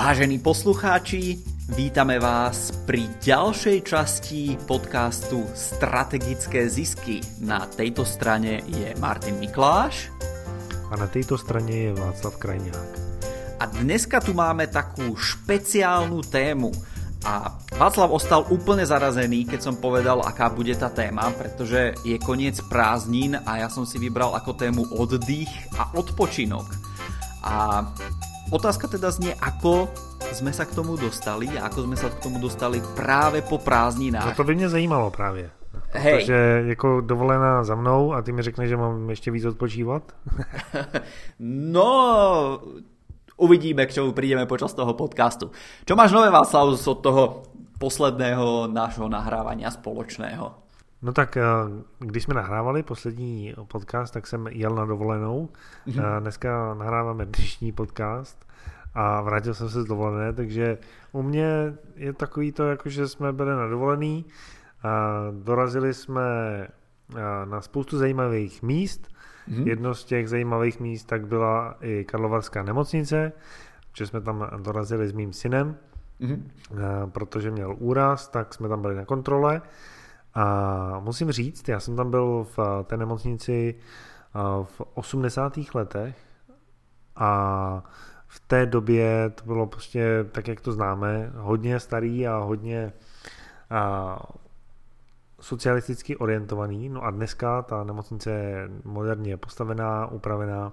Vážení poslucháči, vítame vás pri ďalšej časti podcastu Strategické zisky. Na tejto strane je Martin Mikláš. A na tejto strane je Václav Krajňák. A dneska tu máme takú špeciálnu tému. A Václav ostal úplne zarazený, keď som povedal, aká bude tá téma, pretože je koniec prázdnin a ja som si vybral ako tému oddych a odpočinok. A Otázka teda znie, ako jsme sa k tomu dostali a ako jsme sa k tomu dostali právě po prázdninách. No to by mě zajímalo právě. Hej. Takže jako dovolená za mnou a ty mi řekneš, že mám ještě víc odpočívat? no, uvidíme, k čemu prídeme počas toho podcastu. Čo máš nové, Václav, od toho posledného nášho nahrávania spoločného? No tak eh, když jsme nahrávali poslední podcast, tak jsem jel na dovolenou. Mm-hmm. Dneska nahráváme dnešní podcast a vrátil jsem se z dovolené, takže u mě je takový to, jako že jsme byli na dovolený, a dorazili jsme na spoustu zajímavých míst. Mm-hmm. Jedno z těch zajímavých míst tak byla i Karlovarská nemocnice, že jsme tam dorazili s mým synem, mm-hmm. protože měl úraz, tak jsme tam byli na kontrole. A musím říct, já jsem tam byl v té nemocnici v 80. letech a v té době to bylo prostě tak, jak to známe, hodně starý a hodně a, socialisticky orientovaný. No a dneska ta nemocnice je moderně postavená, upravená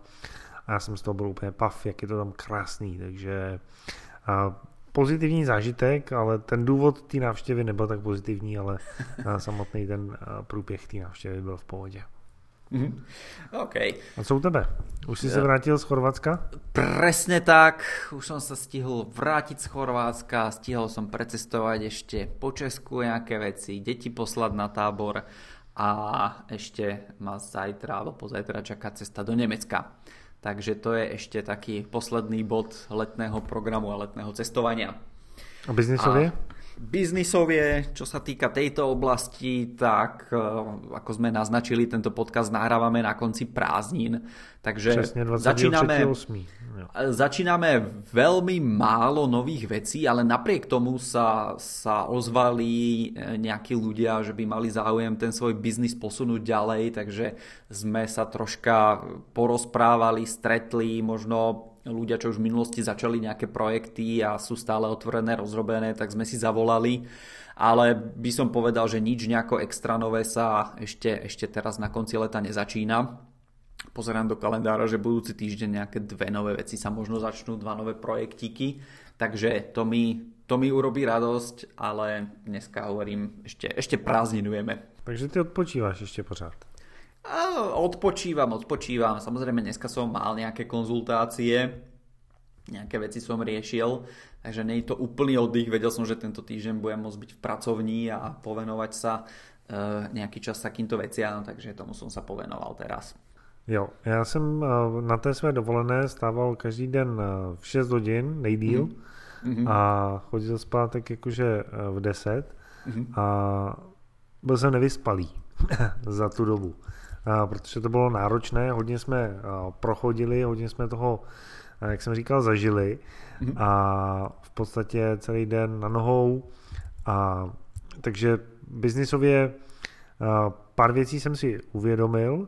a já jsem z toho byl úplně paf, jak je to tam krásný, takže a pozitivní zážitek, ale ten důvod té návštěvy nebyl tak pozitivní, ale samotný ten průběh té návštěvy byl v pohodě. Mm-hmm. OK. A co u tebe? Už si se vrátil z Chorvátska? Presne tak. Už som sa stihol vrátiť z Chorvátska. Stihol som precestovať ešte po Česku nejaké veci, deti poslať na tábor a ešte ma zajtra alebo pozajtra čaká cesta do Nemecka. Takže to je ešte taký posledný bod letného programu a letného cestovania. A biznisovie? A biznisovie, čo sa týka tejto oblasti, tak e, ako sme naznačili, tento podcast nahrávame na konci prázdnin. Takže začíname, začíname veľmi málo nových vecí, ale napriek tomu sa, sa ozvali e, nejakí ľudia, že by mali záujem ten svoj biznis posunúť ďalej, takže sme sa troška porozprávali, stretli, možno ľudia, čo už v minulosti začali nejaké projekty a sú stále otvorené, rozrobené, tak sme si zavolali. Ale by som povedal, že nič nejako extra nové sa ešte, ešte teraz na konci leta nezačína. Pozerám do kalendára, že budúci týždeň nejaké dve nové veci sa možno začnú, dva nové projektíky. Takže to mi, to mi urobí radosť, ale dneska hovorím, ešte, ešte prázdninujeme. Takže ty odpočíváš ešte pořád. Odpočívam, odpočívam. Samozrejme, dneska som mal nejaké konzultácie, nejaké veci som riešil, takže nie je to úplný oddych. Vedel som, že tento týždeň budem môcť byť v pracovní a povenovať sa e, nejaký čas takýmto veciam, takže tomu som sa povenoval teraz. Jo, já jsem e, na té své dovolené stával každý den e, v 6 hodin, nejdíl, mm-hmm. a chodil zpátek jakože v 10 mm-hmm. a byl jsem nevyspalý za tu dobu protože to bylo náročné, hodně jsme prochodili, hodně jsme toho, jak jsem říkal, zažili. Mhm. a v podstatě celý den na nohou. A takže biznisově pár věcí jsem si uvědomil.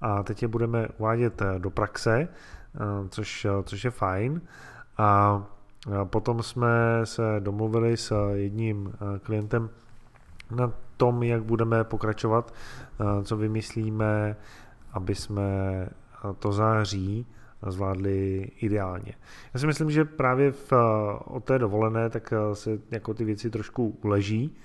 A teď je budeme uvádět e, do praxe, což, což je fajn. A potom jsme se domluvili s jedním e, klientem na tom, jak budeme pokračovat, eh, co vymyslíme, aby jsme eh, to září zvládli ideálně. Já si myslím, že právě v, eh, od té dovolené tak se jako ty věci trošku uleží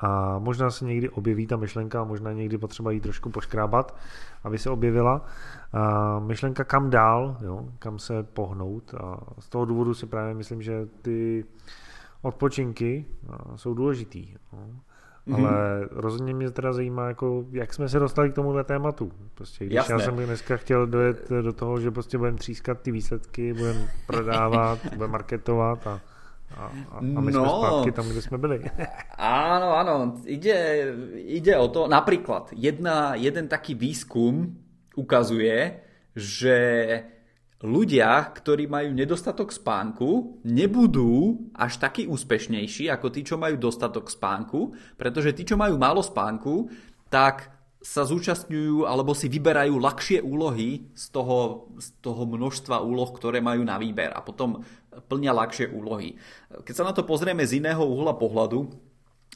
a možná se někdy objeví ta myšlenka, možná někdy potřeba jí trošku poškrábat, aby se objevila. A myšlenka kam dál, jo, kam se pohnout a z toho důvodu si právě myslím, že ty odpočinky jsou důležitý. Jo. Mm-hmm. Ale rozhodně mě teda zajímá, jako, jak jsme se dostali k tomuhle tématu. Prostě, když Jasné. já jsem dneska chtěl dojet do toho, že prostě budeme třískat ty výsledky, budeme prodávat, budeme marketovat a, a, a, a my no. jsme zpátky tam, kde jsme byli. Áno, áno, ide, ide o to, napríklad jedna, jeden taký výskum ukazuje, že ľudia, ktorí majú nedostatok spánku, nebudú až takí úspešnejší ako tí, čo majú dostatok spánku, pretože tí, čo majú málo spánku, tak sa zúčastňujú alebo si vyberajú ľahšie úlohy z toho, z toho množstva úloh, ktoré majú na výber a potom plnia ľahšie úlohy. Keď sa na to pozrieme z iného uhla pohľadu,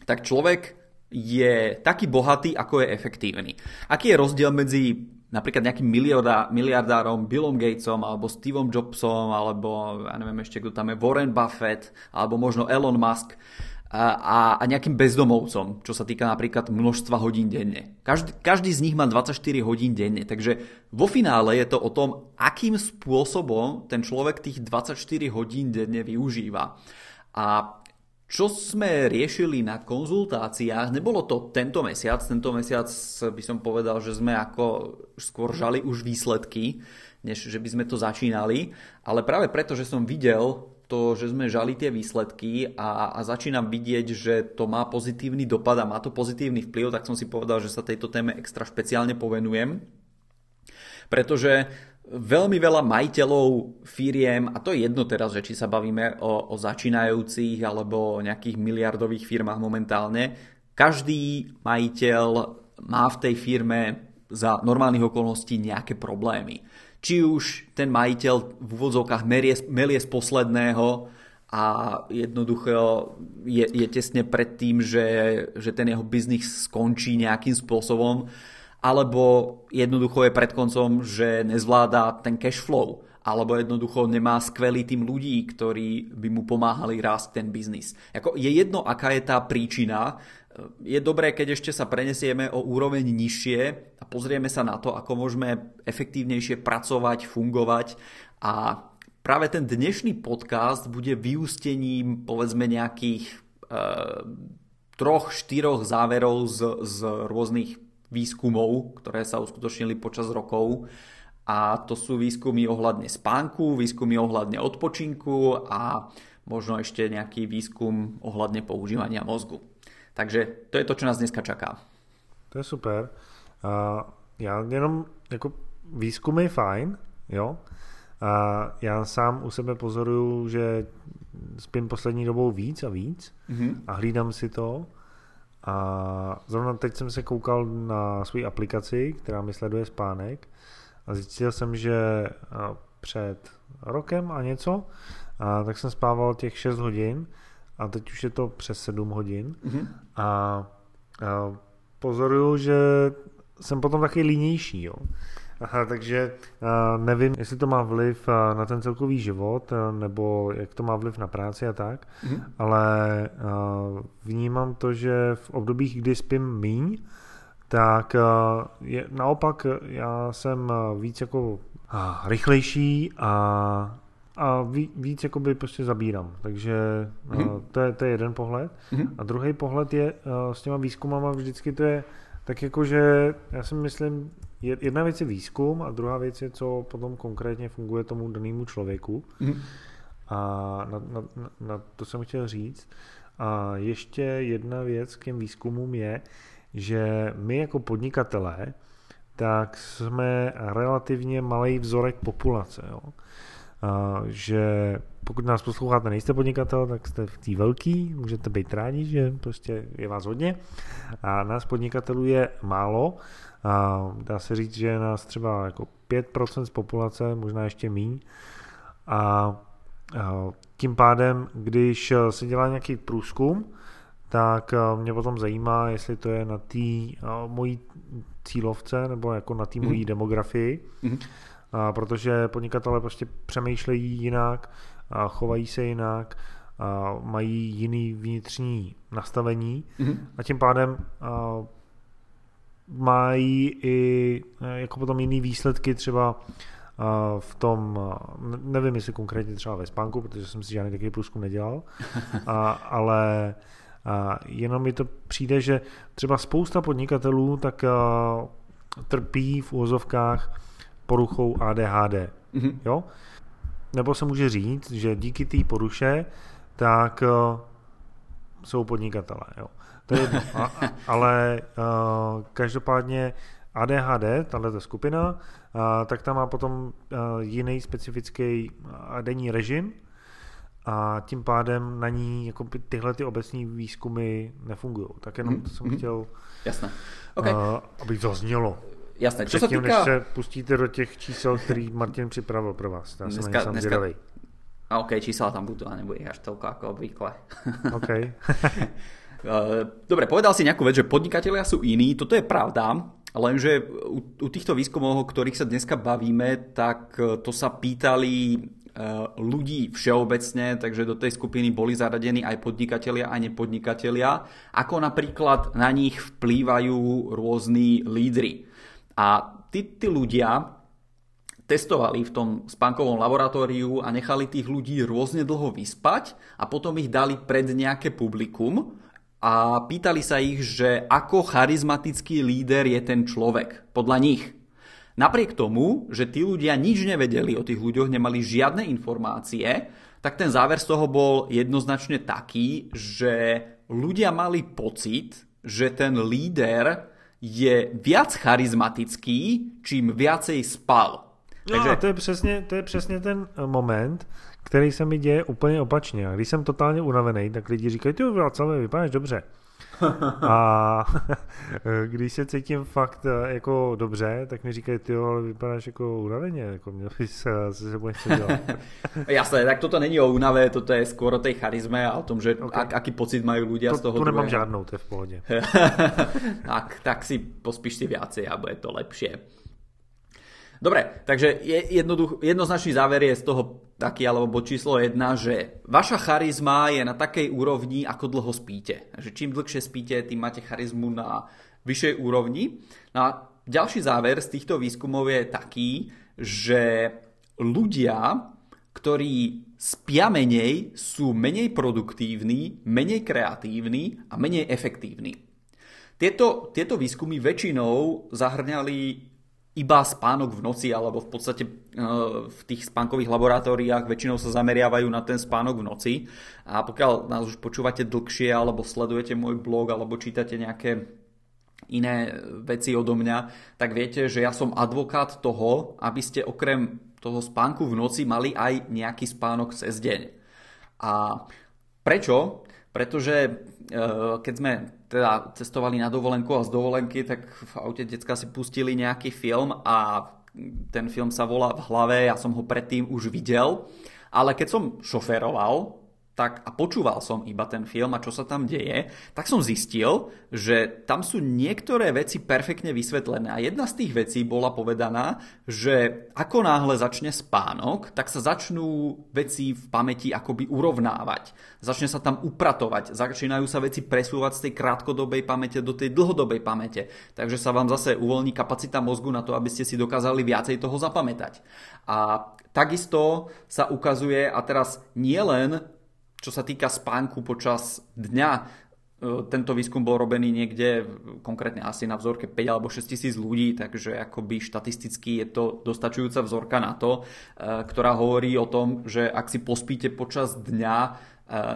tak človek je taký bohatý, ako je efektívny. Aký je rozdiel medzi napríklad nejakým miliardárom Billom Gatesom alebo Steveom Jobsom alebo ja neviem ešte kto tam je Warren Buffett alebo možno Elon Musk a, a nejakým bezdomovcom, čo sa týka napríklad množstva hodín denne. Každý, každý z nich má 24 hodín denne, takže vo finále je to o tom, akým spôsobom ten človek tých 24 hodín denne využíva. A čo sme riešili na konzultáciách, nebolo to tento mesiac, tento mesiac by som povedal, že sme ako skôr žali už výsledky, než že by sme to začínali, ale práve preto, že som videl to, že sme žali tie výsledky a, a začínam vidieť, že to má pozitívny dopad a má to pozitívny vplyv, tak som si povedal, že sa tejto téme extra špeciálne povenujem. Pretože veľmi veľa majiteľov firiem, a to je jedno teraz, že či sa bavíme o, o začínajúcich alebo o nejakých miliardových firmách momentálne, každý majiteľ má v tej firme za normálnych okolností nejaké problémy. Či už ten majiteľ v úvodzovkách melie, melie z posledného a jednoducho je, je tesne pred tým, že, že ten jeho biznis skončí nejakým spôsobom, alebo jednoducho je pred koncom, že nezvláda ten cash flow, alebo jednoducho nemá skvelý tým ľudí, ktorí by mu pomáhali rásť ten biznis. Ako je jedno, aká je tá príčina, je dobré, keď ešte sa prenesieme o úroveň nižšie a pozrieme sa na to, ako môžeme efektívnejšie pracovať, fungovať. A práve ten dnešný podcast bude vyústením povedzme nejakých e, troch, štyroch záverov z, z rôznych výskumov, ktoré sa uskutočnili počas rokov a to sú výskumy ohľadne spánku, výskumy ohľadne odpočinku a možno ešte nejaký výskum ohľadne používania mozgu. Takže to je to, čo nás dneska čaká. To je super. Uh, já jenom jako výzkum je fajn, jo. A já sám u sebe pozoruju, že spím poslední dobou víc a víc mm-hmm. a hlídám si to. A zrovna teď jsem se koukal na svou aplikaci, která mi sleduje spánek a zjistil jsem, že před rokem a něco, a tak jsem spával těch 6 hodin a teď už je to přes 7 hodin mm-hmm. a, a pozoruju, že jsem potom taky línější, jo. Aha, takže nevím, jestli to má vliv na ten celkový život, nebo jak to má vliv na práci a tak, mm-hmm. ale vnímám to, že v obdobích, kdy spím míň, tak je, naopak já jsem víc jako rychlejší a a víc jakoby prostě zabírám. Takže mm-hmm. to, je, to je jeden pohled. Mm-hmm. A druhý pohled je s těma výzkumama vždycky to je tak jako, že já si myslím, jedna věc je výzkum a druhá věc je, co potom konkrétně funguje tomu danému člověku. Mm-hmm. A na, na, na to jsem chtěl říct. A ještě jedna věc k těm výzkumům je, že my jako podnikatelé tak jsme relativně malý vzorek populace. Jo že pokud nás posloucháte, nejste podnikatel, tak jste v té velký, můžete být rádi, že prostě je vás hodně a nás podnikatelů je málo. A dá se říct, že je nás třeba jako 5% z populace, možná ještě míň. A tím pádem, když se dělá nějaký průzkum, tak mě potom zajímá, jestli to je na té mojí cílovce nebo jako na té mojí mm. demografii. Mm a protože podnikatelé prostě přemýšlejí jinak, a chovají se jinak, a mají jiný vnitřní nastavení mm-hmm. a tím pádem a, mají i jako potom jiný výsledky třeba v tom, nevím jestli konkrétně třeba ve spánku, protože jsem si žádný takový průzkum nedělal, a, ale a jenom mi to přijde, že třeba spousta podnikatelů tak a, trpí v úvozovkách poruchou ADHD. Mm-hmm. Jo? Nebo se může říct, že díky té poruše tak uh, jsou podnikatelé. Jo? To je, a, ale uh, každopádně ADHD, tahle skupina, tak tam má potom jiný specifický denní režim a tím pádem na ní jako tyhle ty obecní výzkumy nefungují. Tak jenom to jsem mm-hmm. chtěl, Jasné. Okay. aby zaznělo. Jasné. Co se týká... než se pustíte do těch čísel, který Martin připravil pro vás. Já dneska, jsem dneska... A OK, čísla tam budú a nebude až toľko ako obvykle. OK. Dobre, povedal si nejakú vec, že podnikatelia sú iní, toto je pravda, lenže u, u týchto výskumov, o ktorých sa dneska bavíme, tak e, to sa pýtali e, ľudí všeobecne, takže do tej skupiny boli zaradení aj podnikatelia, aj nepodnikatelia, ako napríklad na nich vplývajú rôzni lídry. A tí, tí ľudia testovali v tom spánkovom laboratóriu a nechali tých ľudí rôzne dlho vyspať a potom ich dali pred nejaké publikum a pýtali sa ich, že ako charizmatický líder je ten človek podľa nich. Napriek tomu, že tí ľudia nič nevedeli o tých ľuďoch, nemali žiadne informácie, tak ten záver z toho bol jednoznačne taký, že ľudia mali pocit, že ten líder je viac charizmatický, čím viacej spal. No Takže... to je, přesně, to je přesně ten eh, moment, který se mi děje úplně opačně. A když jsem totálně unavený, tak lidi říkají, ty celé vypadáš dobře. A když se cítím fakt eh, jako dobře, tak mi říkají, ty ale vypadáš jako unaveně, jako měl bys se, se sebou něco dělat. Jasné, tak toto není o únave, toto je skôr o tej charizme a o tom, že okay. ak, aký pocit majú ľudia to, z toho Tu nemám druhého. žádnou, to je v pohodě. tak, tak si pospíš si viacej a bude to lepšie. Dobre, takže jednoduch, jednoznačný záver je z toho taký, alebo bod číslo jedna, že vaša charizma je na takej úrovni, ako dlho spíte. Takže čím dlhšie spíte, tým máte charizmu na vyššej úrovni. No a ďalší záver z týchto výskumov je taký, že ľudia, ktorí spia menej, sú menej produktívni, menej kreatívni a menej efektívni. Tieto, tieto výskumy väčšinou zahrňali iba spánok v noci, alebo v podstate e, v tých spánkových laboratóriách väčšinou sa zameriavajú na ten spánok v noci. A pokiaľ nás už počúvate dlhšie, alebo sledujete môj blog, alebo čítate nejaké iné veci odo mňa, tak viete, že ja som advokát toho, aby ste okrem toho spánku v noci mali aj nejaký spánok cez deň. A prečo? Pretože keď sme teda cestovali na dovolenku a z dovolenky, tak v aute decka si pustili nejaký film a ten film sa volá v hlave, ja som ho predtým už videl, ale keď som šoferoval, tak a počúval som iba ten film a čo sa tam deje, tak som zistil, že tam sú niektoré veci perfektne vysvetlené. A jedna z tých vecí bola povedaná, že ako náhle začne spánok, tak sa začnú veci v pamäti akoby urovnávať. Začne sa tam upratovať, začínajú sa veci presúvať z tej krátkodobej pamäte do tej dlhodobej pamäte. Takže sa vám zase uvoľní kapacita mozgu na to, aby ste si dokázali viacej toho zapamätať. A takisto sa ukazuje, a teraz nie len čo sa týka spánku počas dňa, e, tento výskum bol robený niekde, konkrétne asi na vzorke 5 alebo 6 tisíc ľudí, takže akoby štatisticky je to dostačujúca vzorka na to, e, ktorá hovorí o tom, že ak si pospíte počas dňa, e,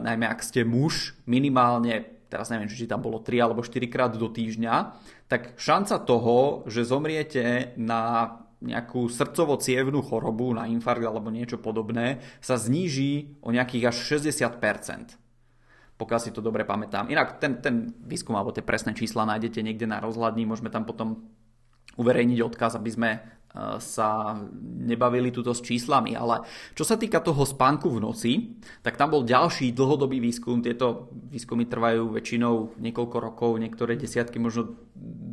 najmä ak ste muž, minimálne, teraz neviem, či tam bolo 3 alebo 4 krát do týždňa, tak šanca toho, že zomriete na nejakú srdcovo-cievnú chorobu, na infarkt alebo niečo podobné, sa zníži o nejakých až 60%. Pokiaľ si to dobre pamätám. Inak ten, ten výskum alebo tie presné čísla nájdete niekde na rozhľadní, môžeme tam potom uverejniť odkaz, aby sme sa nebavili tuto s číslami, ale čo sa týka toho spánku v noci, tak tam bol ďalší dlhodobý výskum, tieto výskumy trvajú väčšinou niekoľko rokov, niektoré desiatky, možno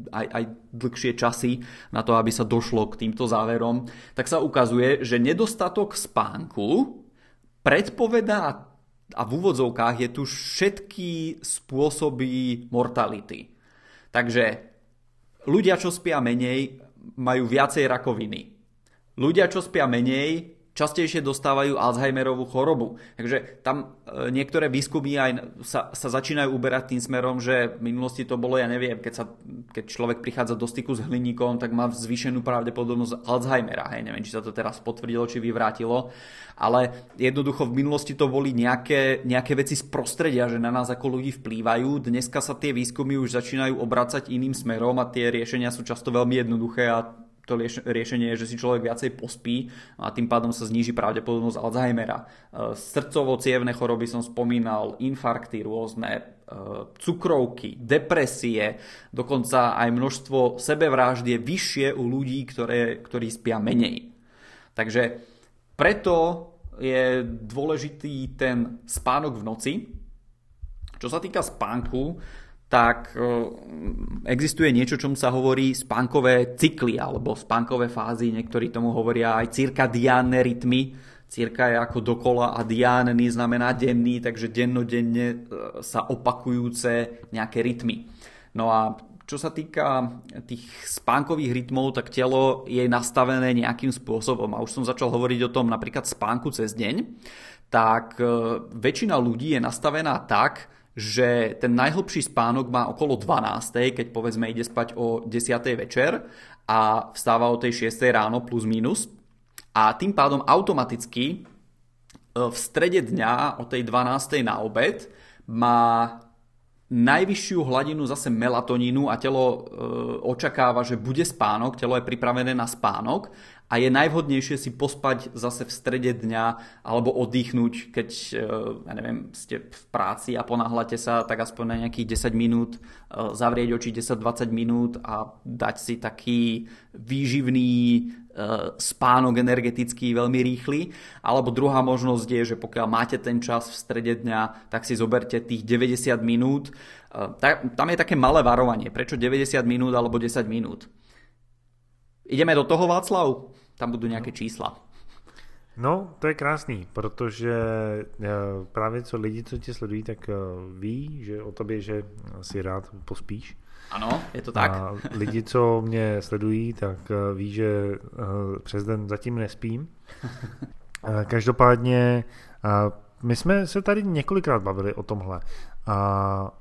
aj, aj dlhšie časy na to, aby sa došlo k týmto záverom, tak sa ukazuje, že nedostatok spánku predpovedá a v úvodzovkách je tu všetky spôsoby mortality. Takže ľudia, čo spia menej, majú viacej rakoviny. Ľudia, čo spia menej, častejšie dostávajú Alzheimerovú chorobu. Takže tam e, niektoré výskumy aj sa, sa začínajú uberať tým smerom, že v minulosti to bolo, ja neviem, keď, sa, keď človek prichádza do styku s hliníkom, tak má zvýšenú pravdepodobnosť Alzheimera. Hej, neviem, či sa to teraz potvrdilo, či vyvrátilo, ale jednoducho v minulosti to boli nejaké, nejaké veci z prostredia, že na nás ako ľudí vplývajú. Dneska sa tie výskumy už začínajú obracať iným smerom a tie riešenia sú často veľmi jednoduché a to riešenie je, že si človek viacej pospí a tým pádom sa zníži pravdepodobnosť Alzheimera. E, srdcovo-cievne choroby som spomínal, infarkty rôzne, e, cukrovky, depresie, dokonca aj množstvo sebevrážd je vyššie u ľudí, ktoré, ktorí spia menej. Takže preto je dôležitý ten spánok v noci. Čo sa týka spánku, tak e, existuje niečo, čom sa hovorí spánkové cykly alebo spánkové fázy, niektorí tomu hovoria aj cirkadiánne rytmy. Cirka je ako dokola a diánny znamená denný, takže dennodenne e, sa opakujúce nejaké rytmy. No a čo sa týka tých spánkových rytmov, tak telo je nastavené nejakým spôsobom. A už som začal hovoriť o tom napríklad spánku cez deň. Tak e, väčšina ľudí je nastavená tak, že ten najhlbší spánok má okolo 12, keď povedzme ide spať o 10. večer a vstáva o tej 6. ráno plus minus a tým pádom automaticky e, v strede dňa o tej 12. na obed má najvyššiu hladinu zase melatonínu a telo e, očakáva, že bude spánok, telo je pripravené na spánok a je najvhodnejšie si pospať zase v strede dňa alebo oddychnúť, keď e, ja neviem, ste v práci a ponáhľate sa, tak aspoň na nejakých 10 minút e, zavrieť oči 10-20 minút a dať si taký výživný e, spánok energetický veľmi rýchly. Alebo druhá možnosť je, že pokiaľ máte ten čas v strede dňa, tak si zoberte tých 90 minút. Tam je také malé varovanie. Prečo 90 minút alebo 10 minút? Ideme do toho, Václav? Tam budou nějaké čísla. No, to je krásný, protože eh, právě co lidi, co tě sledují, tak eh, ví, že o tobě, že si rád pospíš. Ano, je to tak. A lidi, co mě sledují, tak eh, ví, že přes den zatím nespím. Každopádně, my jsme se tady několikrát bavili o tomhle. A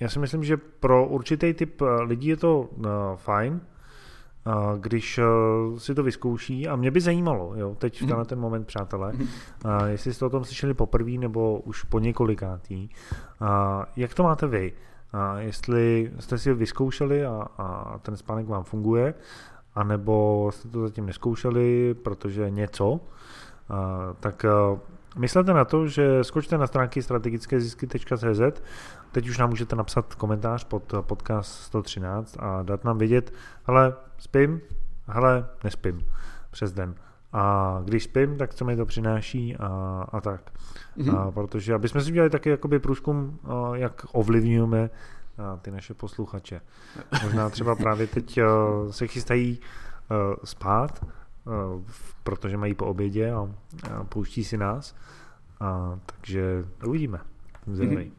já si myslím, že pro určitý typ lidí je to fajn, když eh, si to vyzkouší. A mě by zajímalo, jo, teď v tenhle ten moment, přátelé, mhm. jestli jste o tom slyšeli poprvé nebo už po několikátý, jak to máte vy? A jestli jste si vyzkoušeli a, a ten spánek vám funguje, anebo jste to zatím neskoušeli, protože něco, a, tak eh, Myslete na to, že skočte na stránky strategickézisky.cz, teď už nám můžete napsat komentář pod podcast 113 a dát nám vědět, hele, spím, hele, nespím přes den. A když spím, tak co mi to přináší a, a tak. Mm-hmm. A protože, aby jsme si udělali taky jakoby průzkum, jak ovlivňujeme ty naše posluchače. Možná třeba právě teď se chystají spát, protože mají po obědě a, pouští si nás. A, takže uvidíme. Mm-hmm.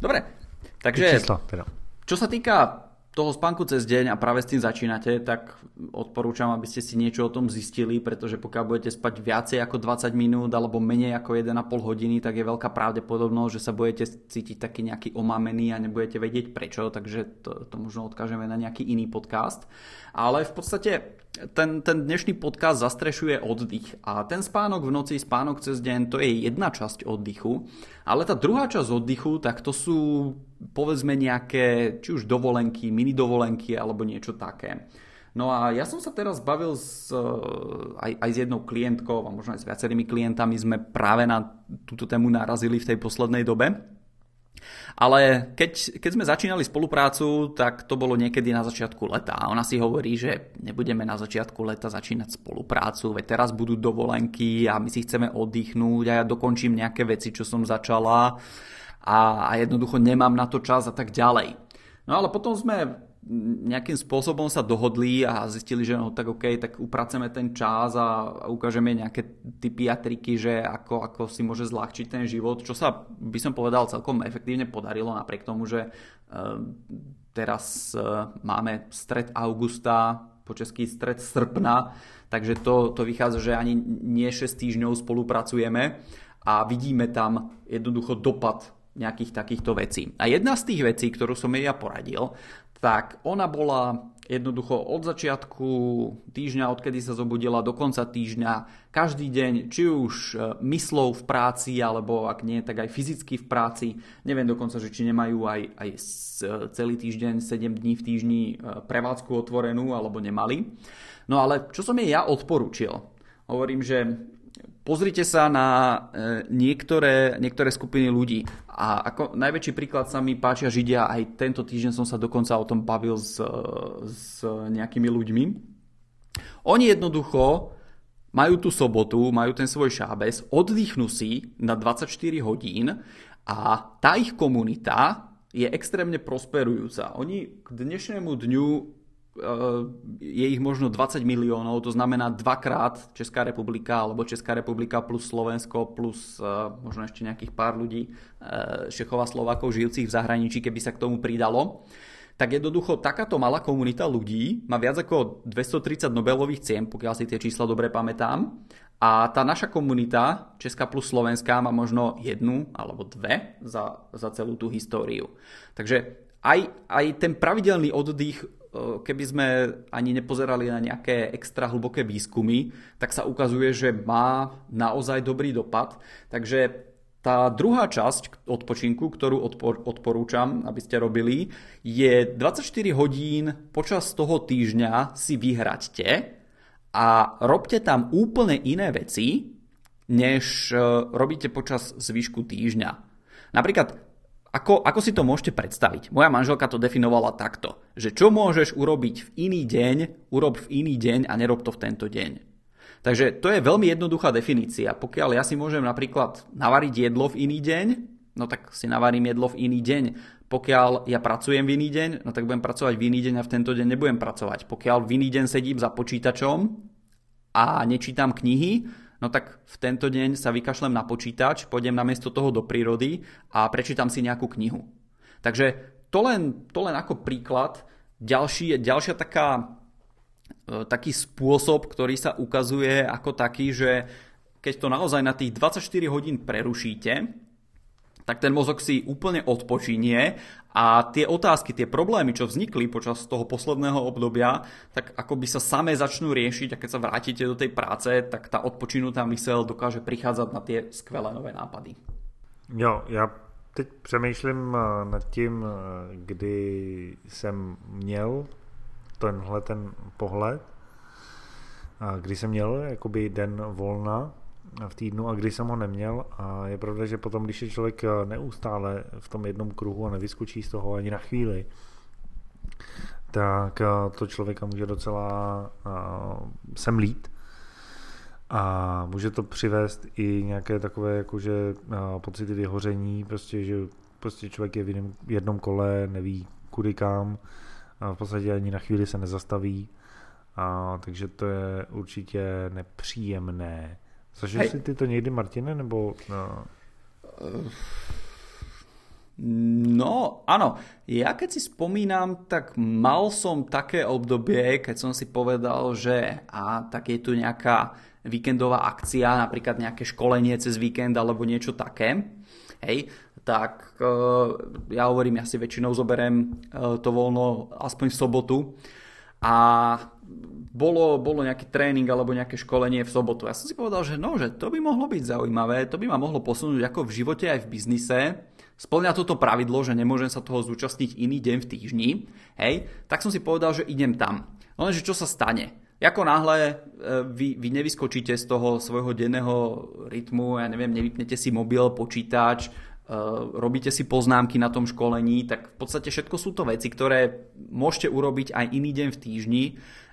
Dobre, takže čísla, teda. čo sa týka toho spánku cez deň a práve s tým začínate, tak odporúčam, aby ste si niečo o tom zistili, pretože pokiaľ budete spať viacej ako 20 minút alebo menej ako 1,5 hodiny, tak je veľká pravdepodobnosť, že sa budete cítiť taký nejaký omámený a nebudete vedieť prečo, takže to, to možno odkážeme na nejaký iný podcast. Ale v podstate ten, ten dnešný podcast zastrešuje oddych a ten spánok v noci, spánok cez deň, to je jedna časť oddychu, ale tá druhá časť oddychu, tak to sú povedzme nejaké, či už dovolenky, mini dovolenky alebo niečo také. No a ja som sa teraz bavil s, eh, aj, aj s jednou klientkou a možno aj s viacerými klientami sme práve na túto tému narazili v tej poslednej dobe. Ale keď, keď sme začínali spoluprácu, tak to bolo niekedy na začiatku leta. A ona si hovorí, že nebudeme na začiatku leta začínať spoluprácu, veď teraz budú dovolenky a my si chceme oddychnúť a ja dokončím nejaké veci, čo som začala a, a jednoducho nemám na to čas a tak ďalej. No ale potom sme nejakým spôsobom sa dohodli a zistili, že no tak OK, tak upraceme ten čas a ukážeme nejaké typy a triky, že ako, ako si môže zľahčiť ten život, čo sa by som povedal celkom efektívne podarilo napriek tomu, že uh, teraz uh, máme stred augusta, po český stred srpna, takže to, to vychádza, že ani nie 6 týždňov spolupracujeme a vidíme tam jednoducho dopad nejakých takýchto vecí. A jedna z tých vecí, ktorú som jej ja poradil, tak ona bola jednoducho od začiatku týždňa, odkedy sa zobudila do konca týždňa, každý deň, či už e, myslou v práci, alebo ak nie, tak aj fyzicky v práci. Neviem dokonca, že či nemajú aj, aj celý týždeň, 7 dní v týždni e, prevádzku otvorenú, alebo nemali. No ale čo som jej ja odporučil? Hovorím, že Pozrite sa na e, niektoré, niektoré skupiny ľudí. A ako najväčší príklad sa mi páčia Židia, aj tento týždeň som sa dokonca o tom bavil s, s nejakými ľuďmi. Oni jednoducho majú tú sobotu, majú ten svoj šábes, oddychnú si na 24 hodín a tá ich komunita je extrémne prosperujúca. Oni k dnešnému dňu je ich možno 20 miliónov, to znamená dvakrát Česká republika alebo Česká republika plus Slovensko plus uh, možno ešte nejakých pár ľudí uh, Čechov a Slovákov žijúcich v zahraničí, keby sa k tomu pridalo. Tak jednoducho takáto malá komunita ľudí má viac ako 230 Nobelových cien, pokiaľ si tie čísla dobre pamätám. A tá naša komunita, Česká plus Slovenská, má možno jednu alebo dve za, za celú tú históriu. Takže aj, aj ten pravidelný oddych keby sme ani nepozerali na nejaké extra hlboké výskumy, tak sa ukazuje, že má naozaj dobrý dopad. Takže tá druhá časť odpočinku, ktorú odpor, odporúčam, aby ste robili, je 24 hodín počas toho týždňa si vyhraďte a robte tam úplne iné veci, než e, robíte počas zvyšku týždňa. Napríklad ako, ako si to môžete predstaviť? Moja manželka to definovala takto, že čo môžeš urobiť v iný deň, urob v iný deň a nerob to v tento deň. Takže to je veľmi jednoduchá definícia. Pokiaľ ja si môžem napríklad navariť jedlo v iný deň, no tak si navarím jedlo v iný deň. Pokiaľ ja pracujem v iný deň, no tak budem pracovať v iný deň a v tento deň nebudem pracovať. Pokiaľ v iný deň sedím za počítačom a nečítam knihy, no tak v tento deň sa vykašlem na počítač, pôjdem namiesto toho do prírody a prečítam si nejakú knihu. Takže to len, to len ako príklad. Ďalší, ďalšia taká, e, taký spôsob, ktorý sa ukazuje ako taký, že keď to naozaj na tých 24 hodín prerušíte, tak ten mozog si úplne odpočinie a tie otázky, tie problémy, čo vznikli počas toho posledného obdobia, tak ako by sa samé začnú riešiť a keď sa vrátite do tej práce, tak tá odpočinutá mysel dokáže prichádzať na tie skvelé nové nápady. Jo, já teď přemýšlím eh, nad tím, eh, kdy jsem měl tenhle ten pohled, kdy jsem měl jakoby den volna v týdnu a když jsem ho neměl. A je pravda, že potom, když je člověk eh, neustále v tom jednom kruhu a nevyskočí z toho ani na chvíli, tak eh, to člověka může docela eh, semlít. A může to přivést i nějaké takové jakože pocity vyhoření, prostě, že prostě člověk je v jednom kole, neví kudy kam, a v podstatě ani na chvíli se nezastaví, a, takže to je určitě nepříjemné. Zažil Hej. si ty to někdy, Martine, nebo... No? No, áno. Ja keď si spomínam, tak mal som také obdobie, keď som si povedal, že a tak je tu nejaká víkendová akcia, napríklad nejaké školenie cez víkend alebo niečo také. Hej, tak uh, ja hovorím, ja si väčšinou zoberiem uh, to voľno aspoň v sobotu a bolo, bolo nejaký tréning alebo nejaké školenie v sobotu. Ja som si povedal, že no, že to by mohlo byť zaujímavé, to by ma mohlo posunúť ako v živote aj v biznise. Splňa toto pravidlo, že nemôžem sa toho zúčastniť iný deň v týždni, hej, tak som si povedal, že idem tam. Lenže čo sa stane? Ako náhle e, vy, vy nevyskočíte z toho svojho denného rytmu, ja neviem, nevypnete si mobil, počítač, Eh, robíte si poznámky na tom školení, tak v podstate všetko sú to veci, ktoré môžete urobiť aj iný deň v týždni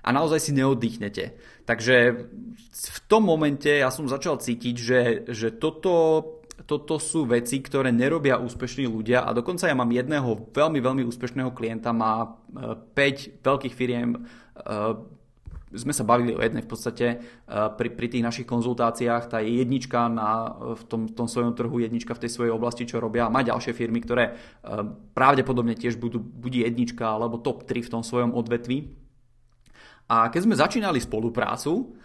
a naozaj si neoddychnete. Takže v tom momente ja som začal cítiť, že, že toto, toto sú veci, ktoré nerobia úspešní ľudia a dokonca ja mám jedného veľmi, veľmi úspešného klienta, má 5 eh, veľkých firiem, eh, sme sa bavili o jednej v podstate eh, pri, pri tých našich konzultáciách, tá je jednička na, v, tom, tom svojom trhu, jednička v tej svojej oblasti, čo robia. Má ďalšie firmy, ktoré pravdepodobne tiež budú, bude jednička alebo top 3 v tom svojom odvetví. A keď sme začínali spoluprácu,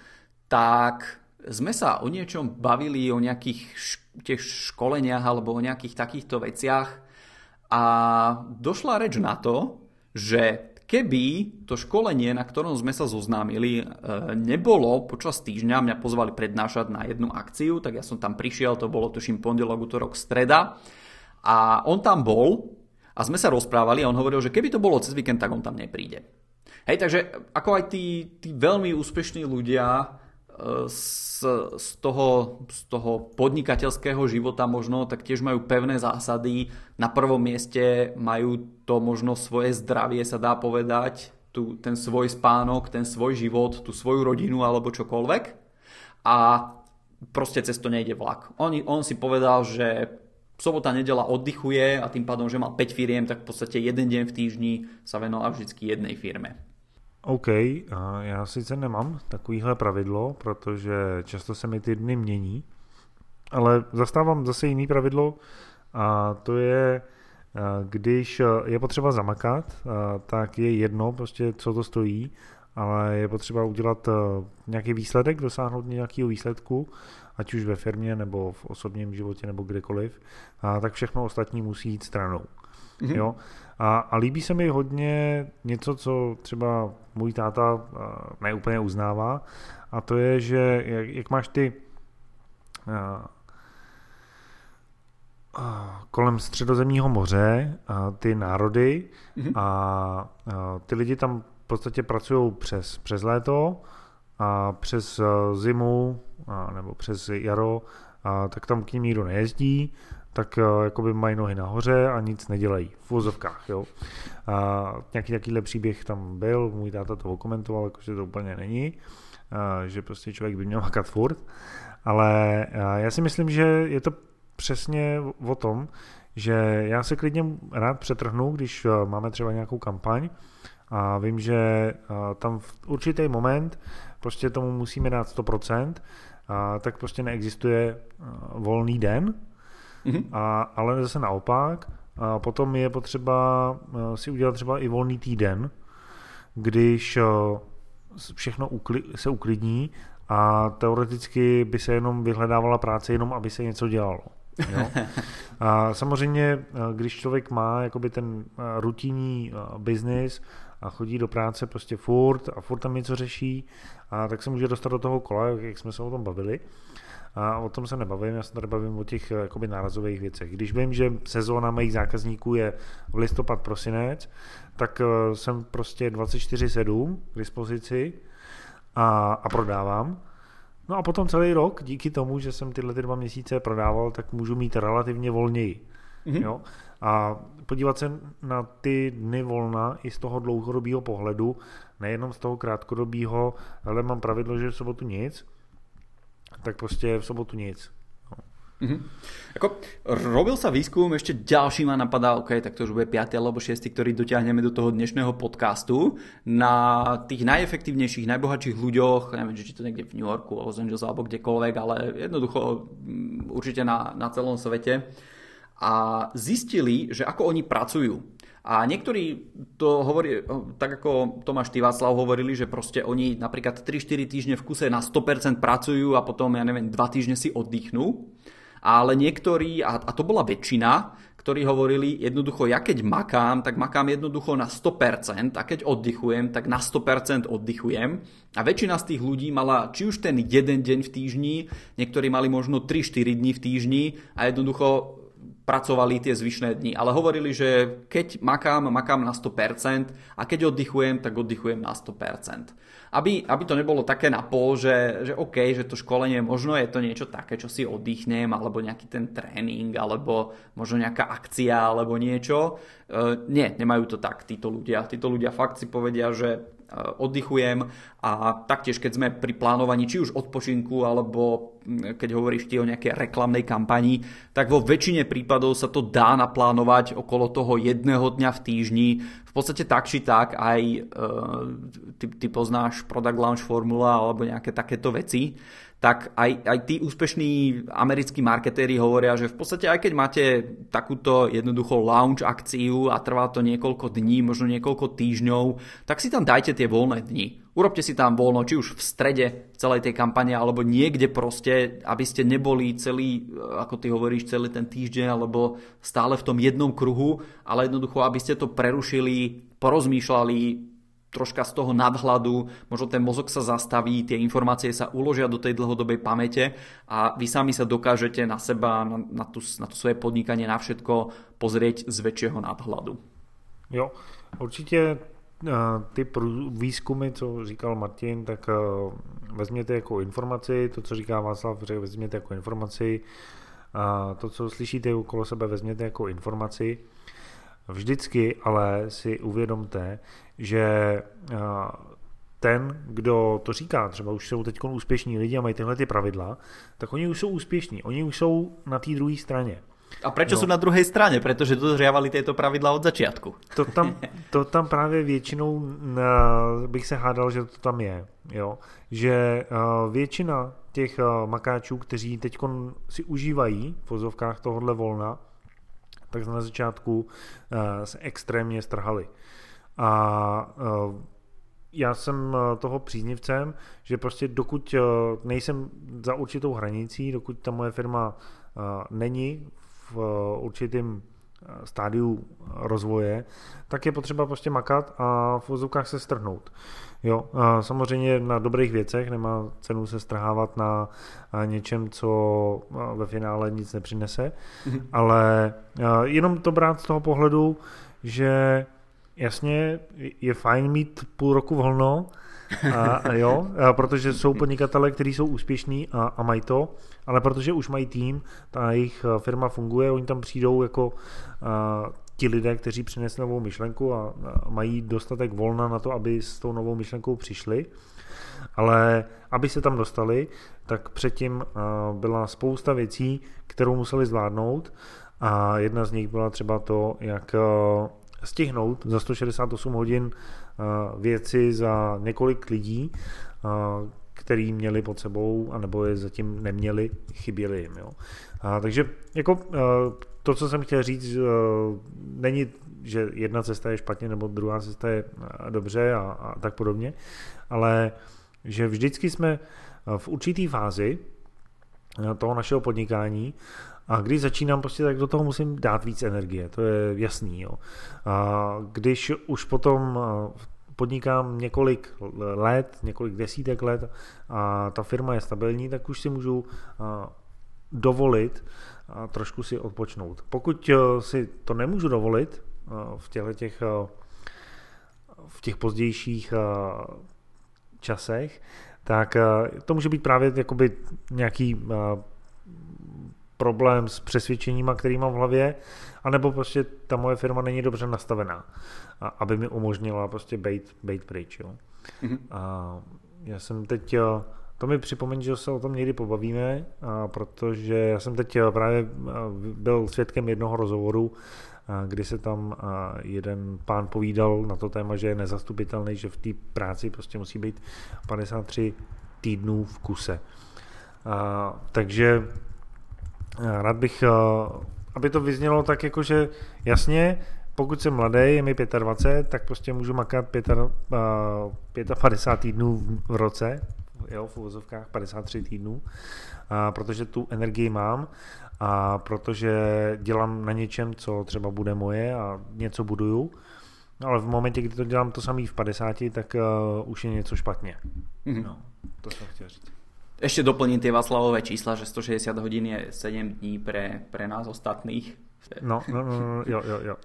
tak sme sa o niečom bavili, o nejakých tiež školeniach alebo o nejakých takýchto veciach a došla reč na to, že keby to školenie, na ktorom sme sa zoznámili, e, nebolo počas týždňa, mňa pozvali prednášať na jednu akciu, tak ja som tam prišiel, to bolo tuším pondelok, útorok, streda a on tam bol a sme sa rozprávali a on hovoril, že keby to bolo cez víkend, tak on tam nepríde. Hej, takže ako aj tí, tí veľmi úspešní ľudia z, z, toho, z toho podnikateľského života možno, tak tiež majú pevné zásady. Na prvom mieste majú to možno svoje zdravie, sa dá povedať, tu, ten svoj spánok, ten svoj život, tú svoju rodinu alebo čokoľvek. A proste cez to nejde vlak. On, on si povedal, že sobota, nedela oddychuje a tým pádom, že mal 5 firiem, tak v podstate jeden deň v týždni sa venoval vždy jednej firme. OK, já sice nemám takovýhle pravidlo, protože často se mi ty dny mění, ale zastávám zase jiný pravidlo a to je, když je potřeba zamakat, tak je jedno prostě, co to stojí, ale je potřeba udělat nějaký výsledek, dosáhnout nějakého výsledku, ať už ve firmě nebo v osobním životě nebo kdekoliv, tak všechno ostatní musí jít stranou. Mm-hmm. Jo? A, a líbí se mi hodně něco, co třeba můj táta neúplně uznává, a to je, že jak, jak máš ty a, a, kolem středozemního moře a ty národy mm-hmm. a, a ty lidi tam v podstatě pracují přes, přes léto a přes zimu a, nebo přes jaro, a, tak tam k ním nikdo nejezdí tak uh, jakoby mají nohy nahoře a nic nedělají v vozovkách, jo. A nějaký takovýhle příběh tam byl, můj táta to okomentoval, jakože to úplně není, uh, že prostě člověk by měl makat furt, ale uh, já si myslím, že je to přesně o tom, že já se klidně rád přetrhnu, když máme třeba nějakou kampaň a vím, že tam v určitý moment prostě tomu musíme dát 100%, a tak prostě neexistuje volný den, Mm-hmm. A, ale zase naopak, a potom je potřeba eh, si udělat třeba i volný týden, když eh, všechno ukli, se uklidní a teoreticky by se jenom vyhledávala práce jenom, aby se něco dělalo. Jo? A samozřejmě, eh, když člověk má jakoby ten rutinní biznis a chodí do práce prostě furt a furt tam něco řeší, a tak se může dostat do toho kola, jak jsme se o tom bavili. A o tom se nebavím, já se tady bavím o těch jakoby nárazových věcech. Když vím, že sezóna mých zákazníků je v listopad, prosinec, tak eh, jsem prostě 24-7 k dispozici a, a prodávám. No a potom celý rok, díky tomu, že jsem tyhle ty dva měsíce prodával, tak můžu mít relativně volněji. Mm-hmm. Jo? A podívat se na ty dny volna i z toho dlouhodobého pohledu, nejenom z toho krátkodobého, ale mám pravidlo, že v sobotu nic, tak proste v sobotu nic. No. Mm-hmm. Ako, robil sa výskum, ešte ďalší ma napadá, OK, tak to už bude 5. alebo 6. ktorý dotiahneme do toho dnešného podcastu na tých najefektívnejších, najbohatších ľuďoch, neviem, či to niekde v New Yorku, Los Angeles alebo kdekoľvek, ale jednoducho mm, určite na, na celom svete a zistili, že ako oni pracujú. A niektorí to hovorí, tak ako Tomáš ty Václav hovorili, že proste oni napríklad 3-4 týždne v kuse na 100% pracujú a potom, ja neviem, 2 týždne si oddychnú. Ale niektorí, a, to bola väčšina, ktorí hovorili jednoducho, ja keď makám, tak makám jednoducho na 100% a keď oddychujem, tak na 100% oddychujem. A väčšina z tých ľudí mala či už ten jeden deň v týždni, niektorí mali možno 3-4 dní v týždni a jednoducho pracovali tie zvyšné dni. Ale hovorili, že keď makám, makám na 100% a keď oddychujem, tak oddychujem na 100%. Aby, aby to nebolo také na pol, že, že OK, že to školenie možno je to niečo také, čo si oddychnem, alebo nejaký ten tréning, alebo možno nejaká akcia, alebo niečo. E, nie, nemajú to tak títo ľudia. Títo ľudia fakt si povedia, že oddychujem a taktiež keď sme pri plánovaní či už odpočinku alebo hm, keď hovoríš ty o nejakej reklamnej kampanii, tak vo väčšine prípadov sa to dá naplánovať okolo toho jedného dňa v týždni. V podstate tak či tak aj e, ty, ty poznáš Product Launch Formula alebo nejaké takéto veci tak aj, aj tí úspešní americkí marketéri hovoria, že v podstate aj keď máte takúto jednoducho launch akciu a trvá to niekoľko dní, možno niekoľko týždňov, tak si tam dajte tie voľné dni. Urobte si tam voľno, či už v strede celej tej kampane, alebo niekde proste, aby ste neboli celý, ako ty hovoríš, celý ten týždeň, alebo stále v tom jednom kruhu, ale jednoducho, aby ste to prerušili, porozmýšľali, troška z toho nadhľadu, možno ten mozog sa zastaví, tie informácie sa uložia do tej dlhodobej pamäte a vy sami sa dokážete na seba, na, na, tú, na to svoje podnikanie, na všetko pozrieť z väčšieho nadhľadu. Jo, určitě eh, ty výzkumy, co říkal Martin, tak eh, vezměte jako informaci, to, co říká Václav, vezměte jako informaci, to, co slyšíte okolo sebe, vezměte jako informaci. Vždycky ale si uvědomte, že ten, kdo to říká, třeba už jsou teď úspěšní lidi a mají tyhle ty pravidla, tak oni už jsou úspěšní, oni už jsou na té druhé straně. A proč no. jsou na druhé straně? Protože dodržiavali tyto pravidla od začátku. To tam, to tam právě většinou bych se hádal, že to tam je. Jo? Že většina těch makáčů, kteří teď si užívají v vozovkách tohohle volna, tak na začátku se extrémně strhali. A eh, já jsem eh, toho příznivcem, že prostě dokud eh, nejsem za určitou hranicí, dokud ta moje firma není v určitém stádiu rozvoje, tak je potřeba prostě makat a v vozovkách se strhnout. Jo, a samozřejmě na dobrých věcech nemá cenu se strhávat na něčem, co ve finále nic nepřinese, mm-hmm. ale jenom to brát z toho pohledu, že jasně, je fajn mít půl roku volno, a, a jo, a protože jsou podnikatele, kteří jsou úspěšní a, a mají to, ale protože už mají tým, ta jejich firma funguje, oni tam přijdou jako a, ti lidé, kteří přinesli novou myšlenku a, mají dostatek volna na to, aby s tou novou myšlenkou přišli. Ale aby se tam dostali, tak předtím byla spousta věcí, kterou museli zvládnout a jedna z nich byla třeba to, jak stihnout za 168 hodin věci za několik lidí, který měli pod sebou, anebo je zatím neměli, chyběli jim. Jo. A, takže jako to, co jsem chtěl říct, není, že jedna cesta je špatně, nebo druhá cesta je dobře a, a tak podobně, ale že vždycky jsme v určitý fázi toho našeho podnikání a když začínám prostě, tak do toho musím dát víc energie, to je jasný. Jo. A když už potom podnikám několik let, několik desítek let a ta firma je stabilní, tak už si můžu dovolit a trošku si odpočnout. Pokud si to nemůžu dovolit v těchto těch, v těch pozdějších časech, tak to může být právě jakoby nějaký problém s přesvědčeníma, který mám v hlavě, anebo prostě ta moje firma není dobře nastavená, a, aby mi umožnila prostě bejt, bejt pryč. Jo. Mm-hmm. A já jsem teď, to mi připomeň, že se o tom někdy pobavíme, a protože já jsem teď právě byl svědkem jednoho rozhovoru, kdy se tam jeden pán povídal na to téma, že je nezastupitelný, že v té práci prostě musí být 53 týdnů v kuse. A, takže rád bych, eh, aby to vyznělo tak jako, že jasně, pokud jsem mladý, je mi 25, tak prostě můžu makat 55 eh, týdnů v roce, jo, v uvozovkách 53 týdnů, a protože tu energii mám a protože dělám na něčem, co třeba bude moje a něco buduju, ale v momentě, kdy to dělám to samý v 50, tak uh, už je něco špatně. Mm-hmm. No, to jsem chtěl říct. Ešte doplním tie Václavové čísla, že 160 hodín je 7 dní pre, pre nás ostatných. No, no, no, no jo, jo, jo.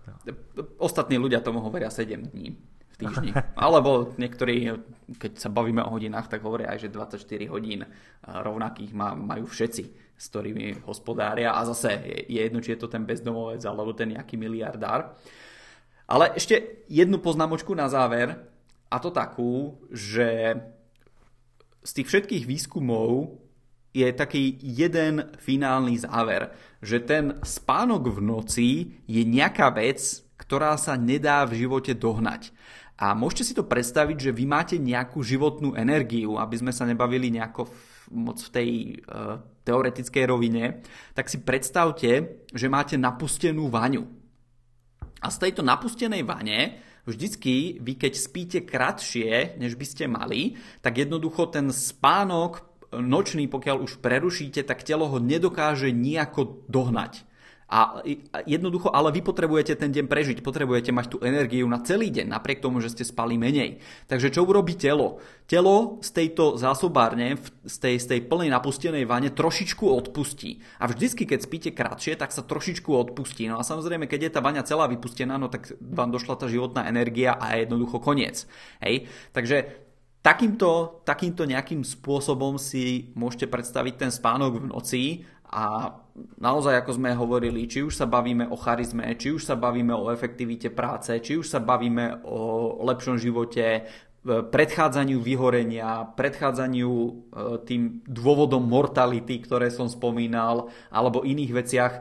Ostatní ľudia tomu hovoria 7 dní v týždni. Alebo niektorí, keď sa bavíme o hodinách, tak hovoria aj, že 24 hodín rovnakých majú všetci, s ktorými hospodária. A zase je jedno, či je to ten bezdomovec alebo ten nejaký miliardár. Ale ešte jednu poznámočku na záver, a to takú, že z tých všetkých výskumov je taký jeden finálny záver, že ten spánok v noci je nejaká vec, ktorá sa nedá v živote dohnať. A môžete si to predstaviť, že vy máte nejakú životnú energiu, aby sme sa nebavili nejako moc v tej uh, teoretickej rovine, tak si predstavte, že máte napustenú vaňu. A z tejto napustenej vane vždycky vy keď spíte kratšie, než by ste mali, tak jednoducho ten spánok nočný, pokiaľ už prerušíte, tak telo ho nedokáže nejako dohnať. A jednoducho, ale vy potrebujete ten deň prežiť, potrebujete mať tú energiu na celý deň, napriek tomu, že ste spali menej. Takže čo urobí telo? Telo z tejto zásobárne, z tej, z tej plnej napustenej vane trošičku odpustí. A vždycky, keď spíte kratšie, tak sa trošičku odpustí. No a samozrejme, keď je tá vaňa celá vypustená, no tak vám došla tá životná energia a je jednoducho koniec. Hej? Takže takýmto, takýmto nejakým spôsobom si môžete predstaviť ten spánok v noci a naozaj, ako sme hovorili, či už sa bavíme o charizme, či už sa bavíme o efektivite práce, či už sa bavíme o lepšom živote, predchádzaniu vyhorenia, predchádzaniu e, tým dôvodom mortality, ktoré som spomínal, alebo iných veciach,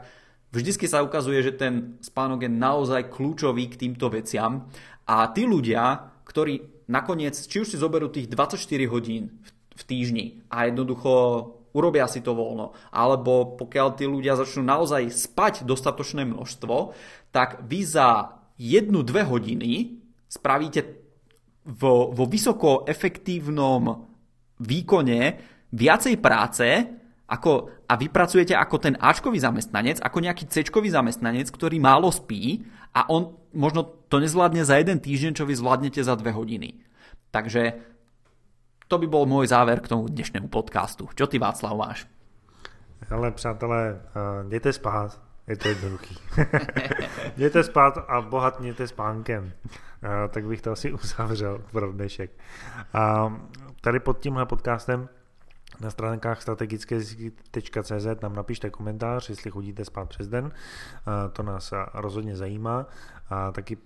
vždycky sa ukazuje, že ten spánok je naozaj kľúčový k týmto veciam. A tí ľudia, ktorí nakoniec, či už si zoberú tých 24 hodín v týždni a jednoducho urobia si to voľno. Alebo pokiaľ tí ľudia začnú naozaj spať dostatočné množstvo, tak vy za jednu, dve hodiny spravíte vo, vo vysoko efektívnom výkone viacej práce ako, a vy pracujete ako ten Ačkový zamestnanec, ako nejaký Cčkový zamestnanec, ktorý málo spí a on možno to nezvládne za jeden týždeň, čo vy zvládnete za dve hodiny. Takže to by bol môj záver k tomu dnešnému podcastu. Čo ty Václav máš? Ale přátelé, uh, jděte spát, je to jednoduchý. jděte spát a bohatněte spánkem. Uh, tak bych to asi uzavřel pro dnešek. Uh, tady pod tímhle podcastem na stránkách strategické.cz nám napište komentář, jestli chodíte spát přes den, to nás rozhodně zajímá. A taky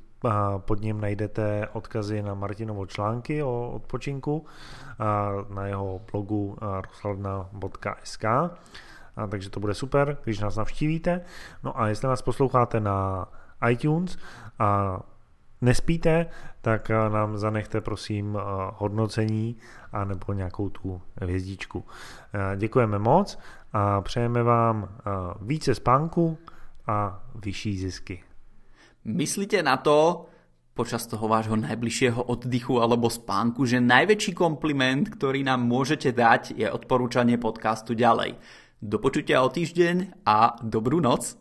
pod ním najdete odkazy na Martinovo články o odpočinku na jeho blogu rosladna.sk takže to bude super, když nás navštívíte. No a jestli nás posloucháte na iTunes a nespíte, tak nám zanechte prosím hodnocení a nebo nějakou tu hvězdičku. Děkujeme moc a přejeme vám více spánku a vyšší zisky. Myslíte na to počas toho vášho najbližšieho oddychu alebo spánku, že najväčší kompliment, ktorý nám môžete dať, je odporúčanie podcastu ďalej. Do počutia o týždeň a dobrú noc.